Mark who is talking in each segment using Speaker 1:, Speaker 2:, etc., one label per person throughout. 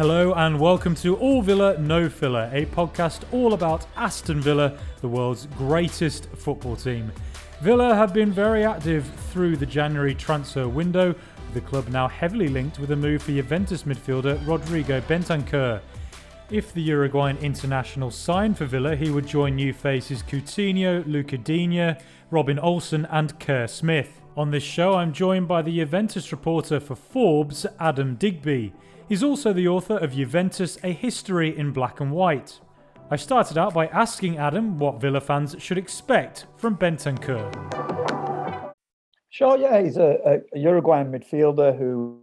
Speaker 1: Hello and welcome to All Villa No Filler, a podcast all about Aston Villa, the world's greatest football team. Villa have been very active through the January transfer window, with the club now heavily linked with a move for Juventus midfielder Rodrigo Bentancur. If the Uruguayan international signed for Villa, he would join new faces Coutinho, Luca Robin Olsen, and Kerr Smith. On this show, I'm joined by the Juventus reporter for Forbes, Adam Digby. He's also the author of Juventus A History in Black and White. I started out by asking Adam what Villa fans should expect from Bentancur.
Speaker 2: Sure, yeah, he's a, a Uruguayan midfielder who,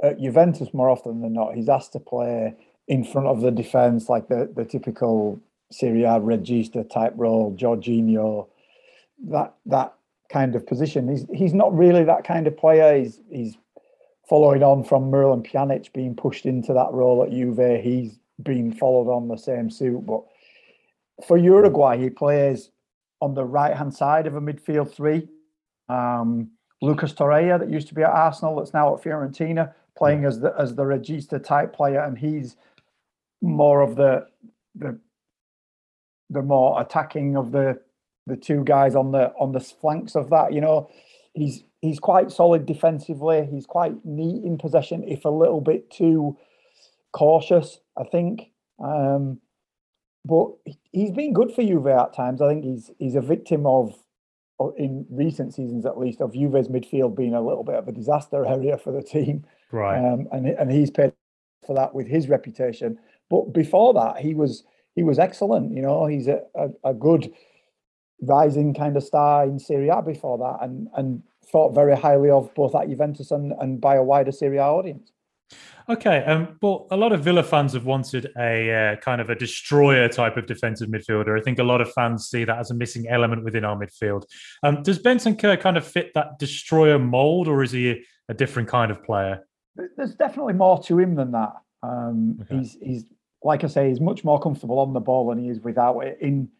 Speaker 2: at Juventus, more often than not, he's asked to play in front of the defence, like the, the typical Serie A regista type role, Jorginho, that that kind of position. He's he's not really that kind of player. He's he's following on from Miralem Pjanic being pushed into that role at Juve, he's been followed on the same suit. But for Uruguay, he plays on the right hand side of a midfield three. Um, Lucas Torreira, that used to be at Arsenal, that's now at Fiorentina, playing as the as the regista type player, and he's more of the the the more attacking of the the two guys on the on the flanks of that. You know, he's he's quite solid defensively. He's quite neat in possession, if a little bit too cautious, I think. Um, but he's been good for Juve at times. I think he's he's a victim of, in recent seasons at least, of Juve's midfield being a little bit of a disaster area for the team.
Speaker 1: Right.
Speaker 2: Um, and and he's paid for that with his reputation. But before that, he was he was excellent. You know, he's a, a, a good rising kind of star in Serie A before that, and and thought very highly of both at Juventus and, and by a wider Serie A audience.
Speaker 1: Okay, um, well, a lot of Villa fans have wanted a uh, kind of a destroyer type of defensive midfielder. I think a lot of fans see that as a missing element within our midfield. Um, does Bentancur kind of fit that destroyer mold, or is he a different kind of player?
Speaker 2: There's definitely more to him than that. Um, okay. He's he's like I say, he's much more comfortable on the ball than he is without it. In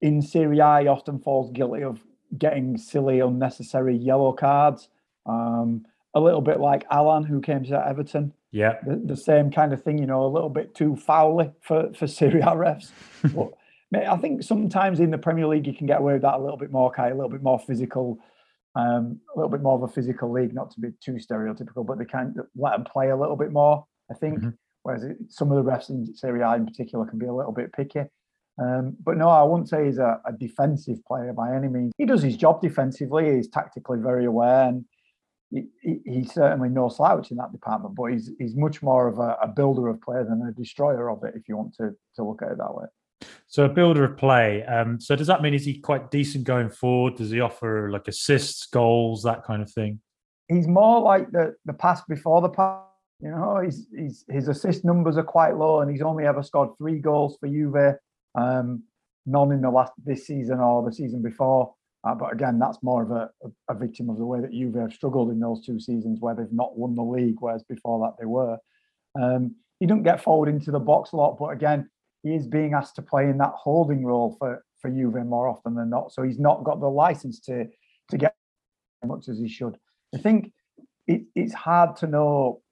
Speaker 2: in Serie A, he often falls guilty of getting silly, unnecessary yellow cards. Um, a little bit like Allan, who came to Everton.
Speaker 1: Yeah,
Speaker 2: the, the, same kind of thing. You know, a little bit too foully for for Serie A refs. but I think sometimes in the Premier League you can get away with that a little bit more, Kai, a little bit more physical, um, a little bit more of a physical league. Not to be too stereotypical, but they can let them play a little bit more. I think. Mm-hmm. Whereas it, some of the refs in Serie A in particular can be a little bit picky. Um, but no, I wouldn't say he's a, a, defensive player by any means. He does his job defensively. He's tactically very aware, and he, he, he's certainly no slouch in that department. But he's he's much more of a, a, builder of play than a destroyer of it, if you want to to look at it that way.
Speaker 1: So a builder of play. Um, so does that mean is he quite decent going forward? Does he offer like assists, goals, that kind of thing?
Speaker 2: He's more like the the pass before the pass. You know, he's, he's his assist numbers are quite low, and he's only ever scored three goals for Juve um, none in the last this season or the season before. Uh, but again, that's more of a, a, victim of the way that Juve have struggled in those two seasons where they've not won the league, whereas before that they were. Um, he doesn't get forward into the box a lot, but again, he is being asked to play in that holding role for for Juve more often than not. So he's not got the license to to get as much as he should. I think it, it's hard to know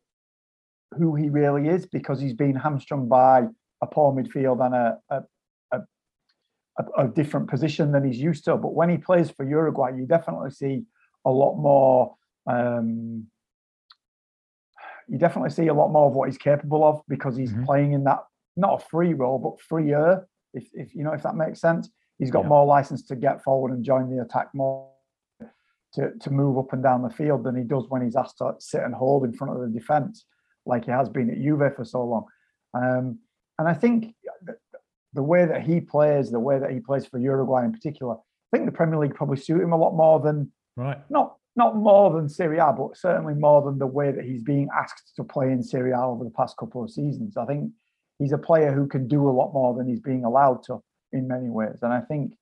Speaker 2: who he really is because he's been hamstrung by a poor midfield and a, a, a, a, different position than he's used to. But when he plays for Uruguay, you definitely see a lot more. Um, you definitely see a lot more of what he's capable of because he's mm-hmm. playing in that not a free role but freer. If, if you know if that makes sense, he's got yeah. more license to get forward and join the attack more. To, to move up and down the field than he does when he's asked to sit and hold in front of the defence, like he has been at Juve for so long. Um, and I think the way that he plays, the way that he plays for Uruguay in particular, I think the Premier League probably suit him a lot more than
Speaker 1: right.
Speaker 2: Not not more than Serie A, but certainly more than the way that he's being asked to play in Serie A over the past couple of seasons. I think he's a player who can do a lot more than he's being allowed to in many ways, and I think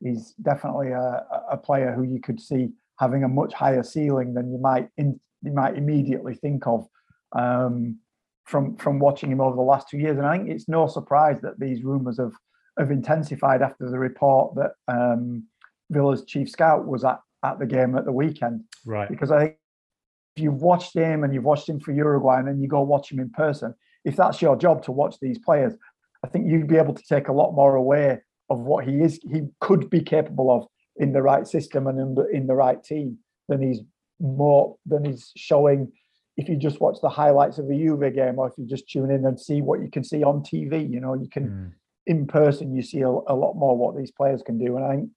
Speaker 2: he's definitely a, a player who you could see having a much higher ceiling than you might in, you might immediately think of. Um, from from watching him over the last two years. And I think it's no surprise that these rumours have have intensified after the report that um, Villa's chief scout was at, at the game at the weekend.
Speaker 1: Right.
Speaker 2: Because I think if you've watched him and you've watched him for Uruguay and then you go watch him in person, if that's your job to watch these players, I think you'd be able to take a lot more away of what he is, he could be capable of in the right system and in the, in the right team than he's more than he's showing. If you just watch the highlights of a Juve game, or if you just tune in and see what you can see on TV, you know, you can mm. in person you see a, a, lot more what these players can do. And I think,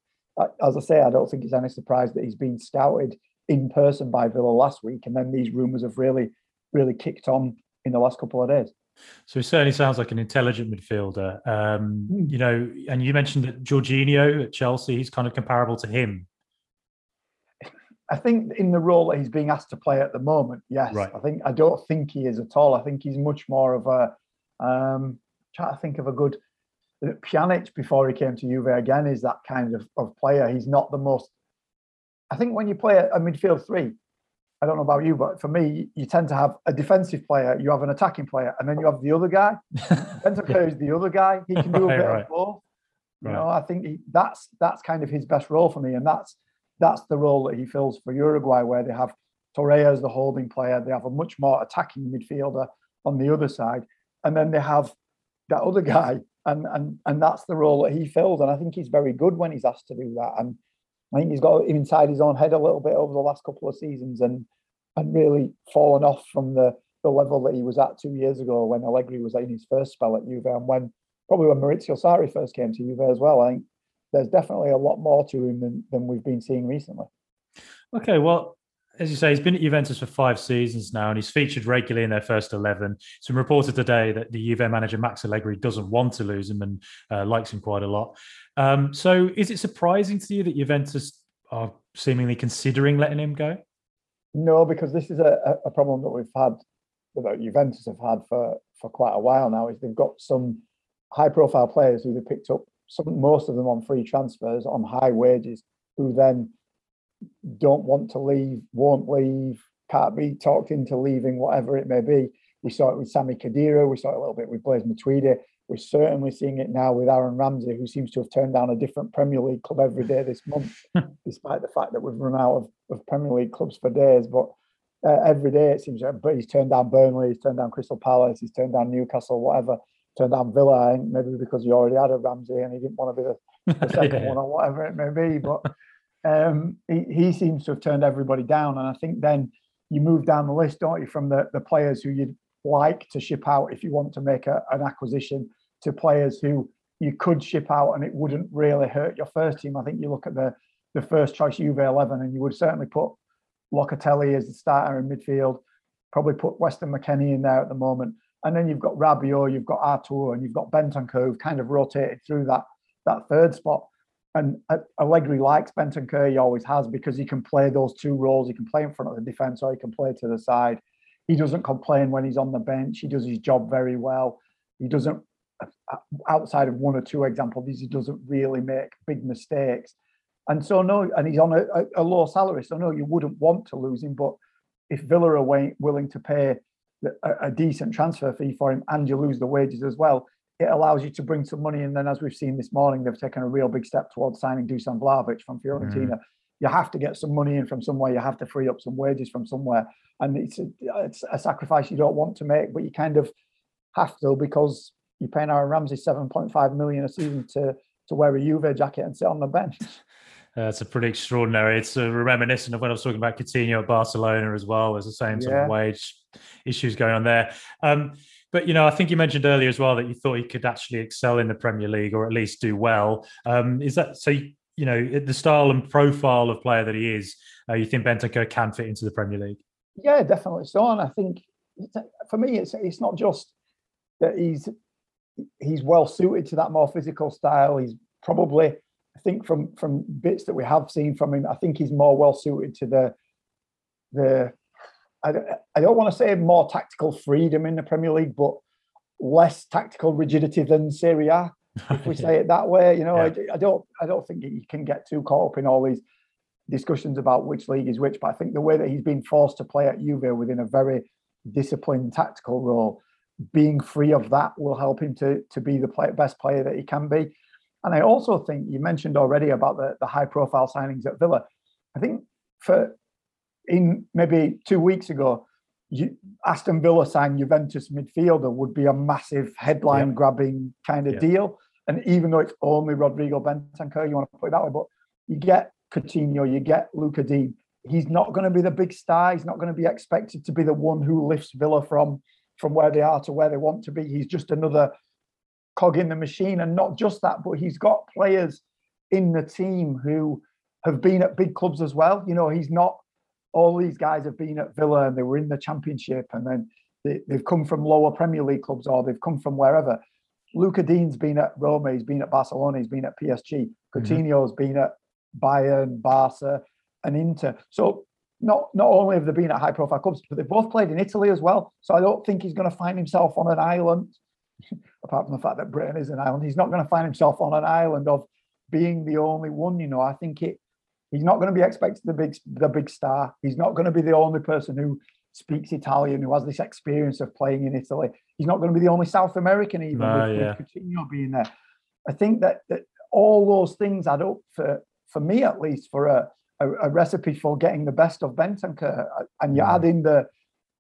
Speaker 2: as I say, I don't think it's any surprise that he's been scouted in person by Villa last week, and then these rumours have really, really kicked on in the last couple of days.
Speaker 1: So he certainly sounds like an intelligent midfielder. Um, hmm. you know, and you mentioned that Jorginho at Chelsea, he's kind of comparable to him.
Speaker 2: I think in the role that he's being asked to play at the moment, yes. Right. I think I don't think he is at all. I think he's much more of a um try to think of a good Pjanic before he came to Juve again is that kind of, of player. He's not the most I think when you play a, midfield three, I don't know about you, but for me, you tend to have a defensive player, you have an attacking player, and then you have the other guy. Bentancur yeah. is the other guy. He can do right, a bit right. of both. You know, I think he, that's that's kind of his best role for me, and that's that's the role that he fills for Uruguay, where they have Torreira as the holding player. They have a much more attacking midfielder on the other side, and then they have that other guy, and and and that's the role that he fills. And I think he's very good when he's asked to do that. And I think he's got inside his own head a little bit over the last couple of seasons and and really fallen off from the the level that he was at two years ago when Allegri was in his first spell at Juve and when probably when Maurizio Sarri first came to Juve as well. I think there's definitely a lot more to him than, than we've been seeing recently.
Speaker 1: Okay, well, as you say, he's been at Juventus for five seasons now, and he's featured regularly in their first eleven. It's been reported today that the Juve manager Max Allegri doesn't want to lose him and uh, likes him quite a lot. Um, so, is it surprising to you that Juventus are seemingly considering letting him go?
Speaker 2: No, because this is a, a problem that we've had that Juventus have had for for quite a while now. Is they've got some high profile players who they picked up, some most of them on free transfers on high wages, who then don't want to leave, won't leave, can't be talked into leaving, whatever it may be. We saw it with Sami Khedira, we saw it a little bit with Blaise Matuidi. We're certainly seeing it now with Aaron Ramsey, who seems to have turned down a different Premier League club every day this month, despite the fact that we've run out of, of Premier League clubs for days. But uh, every day it seems but he's turned down Burnley, he's turned down Crystal Palace, he's turned down Newcastle, whatever, turned down Villa. I think maybe because he already had a Ramsey and he didn't want to be the, the second yeah. one or whatever it may be. But um, he, he seems to have turned everybody down. And I think then you move down the list, don't you, from the, the players who you'd like to ship out if you want to make a, an acquisition to players who you could ship out and it wouldn't really hurt your first team. I think you look at the the first choice Juve 11 and you would certainly put Locatelli as the starter in midfield, probably put Weston McKennie in there at the moment. And then you've got Rabiot, you've got Arthur, and you've got Bentancur who've kind of rotated through that that third spot. And Allegri likes Bentancur, he always has, because he can play those two roles. He can play in front of the defence or he can play to the side. He doesn't complain when he's on the bench. He does his job very well. He doesn't, uh, outside of one or two examples, he doesn't really make big mistakes. And so, no, and he's on a, a low salary. So, no, you wouldn't want to lose him. But if Villa are willing to pay a, a decent transfer fee for him and you lose the wages as well, it allows you to bring some money. And then, as we've seen this morning, they've taken a real big step towards signing Dusan Vlahovic from Fiorentina. Mm. You have to get some money in from somewhere. You have to free up some wages from somewhere, and it's a, it's a sacrifice you don't want to make, but you kind of have to because you're paying Aaron Ramsey seven point five million a season to to wear a Juve jacket and sit on the bench.
Speaker 1: That's a pretty extraordinary. It's a reminiscent of when I was talking about Coutinho at Barcelona as well. There's the same sort yeah. of wage issues going on there. Um, but you know, I think you mentioned earlier as well that you thought he could actually excel in the Premier League or at least do well. Um, is that so? You know, the style and profile of player that he is, uh, you think Bentancur can fit into the Premier League?
Speaker 2: Yeah, definitely so. And I think for me, it's it's not just that he's he's well suited to that more physical style. He's probably, I think, from from bits that we have seen from him, I think he's more well suited to the the I, I don't want to say more tactical freedom in the Premier League, but less tactical rigidity than Serie A, if we say it that way. You know, yeah. I, I, don't I don't think you can get too caught up in all these discussions about which league is which. But I think the way that he's been forced to play at Juve within a very disciplined tactical role, being free of that will help him to to be the play, best player that he can be. And I also think you mentioned already about the, the high profile signings at Villa. I think for in maybe two weeks ago, you, Aston Villa signed Juventus midfielder would be a massive headline grabbing kind of
Speaker 1: Yeah.
Speaker 2: deal. And even though it's only Rodrigo Bentancur, you want to put it that way, but you get Coutinho, you get Lucas Digne. He's not going to be the big star. He's not going to be expected to be the one who lifts Villa from from where they are to where they want to be. He's just another cog in the machine, and not just that, but he's got players in the team who have been at big clubs as well. You know, he's not all these guys have been at Villa and they were in the Championship, and then they, they've come from lower Premier League clubs or they've come from wherever. Lucas Digne's been at Roma, he's been at Barcelona, he's been at PSG. Mm-hmm. Coutinho's been at Bayern, Barca, and Inter. So not not only have they been at high profile clubs, but they've both played in Italy as well. So I don't think he's going to find himself on an island, apart from the fact that Britain is an island. He's not going to find himself on an island of being the only one. You know, I think it. He's not going to be expected the big the big star. He's not going to be the only person who speaks Italian, who has this experience of playing in Italy. He's not going to be the only South American even
Speaker 1: No,
Speaker 2: with,
Speaker 1: yeah.
Speaker 2: with Coutinho being there. I think that, that all those things add up for for me at least for a, a, a recipe for getting the best of Bentancur. And you
Speaker 1: Mm.
Speaker 2: add in the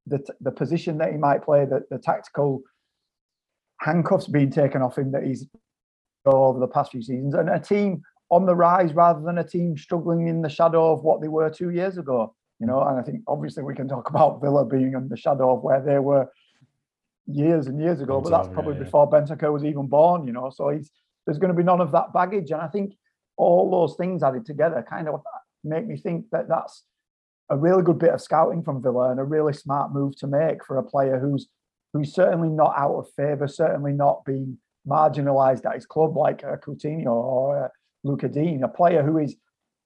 Speaker 2: the the position that he might play, the, the tactical handcuffs being taken off him that he's over the past few seasons, and a team on the rise rather than a team struggling in the shadow of what they were two years ago. You know, and I think obviously we can talk about Villa being in the shadow of where they were years and years ago, but that's
Speaker 1: time, yeah,
Speaker 2: probably
Speaker 1: yeah.
Speaker 2: before Bentancur was even born. You know, so he's there's going to be none of that baggage, and I think all those things added together kind of make me think that that's a really good bit of scouting from Villa and a really smart move to make for a player who's who's certainly not out of favour, certainly not being marginalised at his club like uh, Coutinho or uh, Lucas Digne, a player who is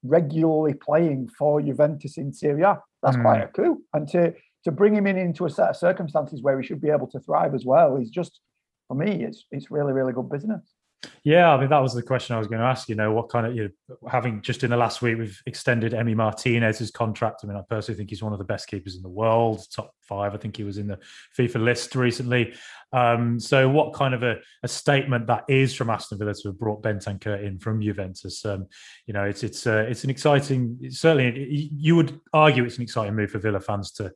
Speaker 2: regularly playing for Juventus in Serie A. That's
Speaker 1: Mm.
Speaker 2: quite a coup, and to to bring him in into a set of circumstances where he should be able to thrive as well is just for me, it's it's really really good business.
Speaker 1: Yeah, I mean that was the question I was going to ask. You know, what kind of you know, having just in the last week we've extended Emi Martinez's contract. I mean, I personally think he's one of the best keepers in the world, top five. I think he was in the FIFA list recently. Um, so, what kind of a, a statement that is from Aston Villa to have brought Bentancur in from Juventus? Um, you know, it's it's uh, it's an exciting. Certainly, you would argue it's an exciting move for Villa fans to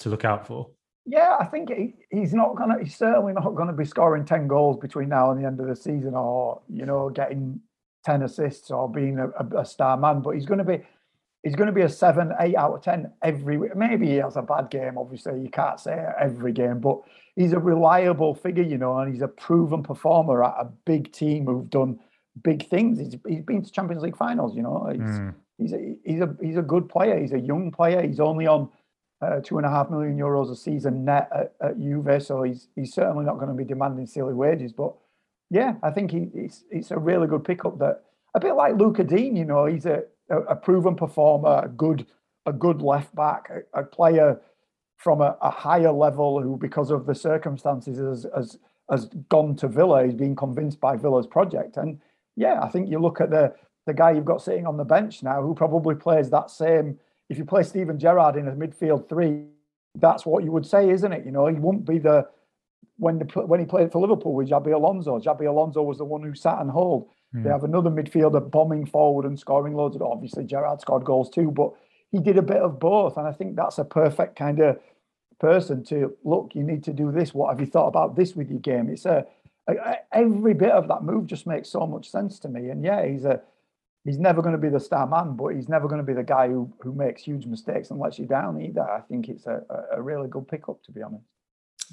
Speaker 1: to look out for.
Speaker 2: Yeah, I think he, he's not gonna. He's certainly not going to be scoring ten goals between now and the end of the season, or you know, getting ten assists or being a, a, a star man. But he's going to be, he's going to be a seven, eight out of ten every. week. Maybe he has a bad game. Obviously, you can't say every game, but he's a reliable figure, you know, and he's a proven performer at a big team who've done big things. He's, he's been to Champions League finals, you know. He's,
Speaker 1: Mm.
Speaker 2: he's a he's a he's a good player. He's a young player. He's only on uh, two and a half million euros a season net at, at Juve, so he's he's certainly not going to be demanding silly wages. But yeah, I think he, it's it's a really good pickup. That a bit like Lucas Digne, you know, he's a, a, a proven performer, a good a good left back, a, a player from a, a higher level who, because of the circumstances, has, has has gone to Villa. He's been convinced by Villa's project, and yeah, I think you look at the the guy you've got sitting on the bench now, who probably plays that same. If you play Steven Gerrard in a midfield three, that's what you would say, isn't it? You know, he won't be the when the when he played for Liverpool with Xabi Alonso. Xabi Alonso was the one who sat and hold. They
Speaker 1: Mm.
Speaker 2: have another midfielder bombing forward and scoring loads of. Obviously, Gerrard scored goals too, but he did a bit of both, and I think that's a perfect kind of person to look. You need to do this. What have you thought about this with your game? It's a, a every bit of that move just makes so much sense to me. And yeah, he's a he's never going to be the star man, but he's never going to be the guy who who makes huge mistakes and lets you down either. I think it's a, a- really good pickup, to be honest.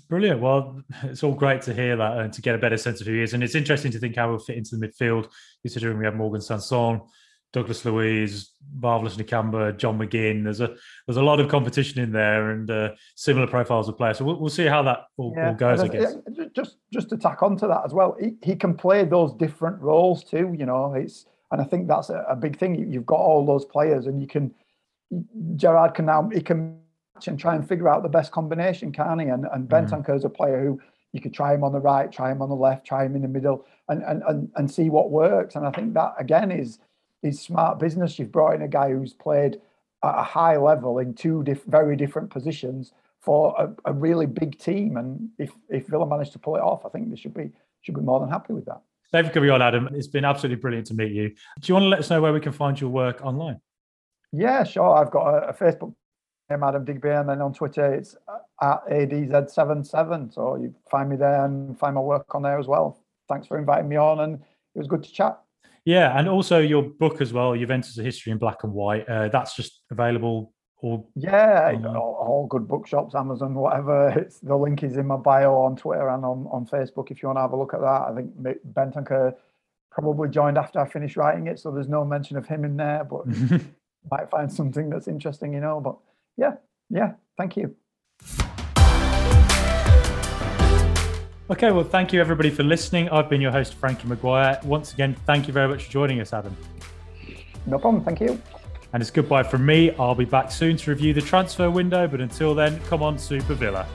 Speaker 1: Brilliant. Well, it's all great to hear that and to get a better sense of who he is. And it's interesting to think how he'll fit into the midfield, considering we have Morgan Sanson, Douglas Luiz, Marvelous Nakamba, John McGinn. There's a there's a lot of competition in there and uh, similar profiles of players. So we'll, we'll see how that all, all goes, I guess.
Speaker 2: Just just to tack onto that as well, he, he can play those different roles too. You know, it's and I think that's a, a big thing. You, you've got all those players, and you can Gerrard can now he can match and try and figure out the best combination, can he? And and
Speaker 1: Mhm.
Speaker 2: Bentancur is a player who you could try him on the right, try him on the left, try him in the middle, and and and, and see what works. And I think that again is is smart business. You've brought in a guy who's played at a high level in two diff- very different positions for a, a really big team. And if if Villa managed to pull it off, I think they should be should be more than happy with that.
Speaker 1: David coming on, Adam. It's been absolutely brilliant to meet you. Do you want to let us know where we can find your work online?
Speaker 2: Yeah, sure. I've got a, a Facebook name, Adam Digby, and then on Twitter it's at ADZ77. So you find me there and find my work on there as well. Thanks for inviting me on, and it was good to chat.
Speaker 1: Yeah, and also your book as well, Juventus: A History in Black and White. Uh, that's just available. Or
Speaker 2: yeah, all, all, good bookshops, Amazon, whatever. It's the link is in my bio on Twitter and on, on Facebook if you want to have a look at that. I think Bentancur probably joined after I finished writing it, so there's no mention of him in there, but might find something that's interesting, you know. But yeah, yeah, thank you.
Speaker 1: Okay, well, thank you everybody for listening. I've been your host, Frankie Maguire. Once again, thank you very much for joining us, Adam.
Speaker 2: No problem. Thank you.
Speaker 1: And it's goodbye from me. I'll be back soon to review the transfer window, but until then, come on, Super Villa.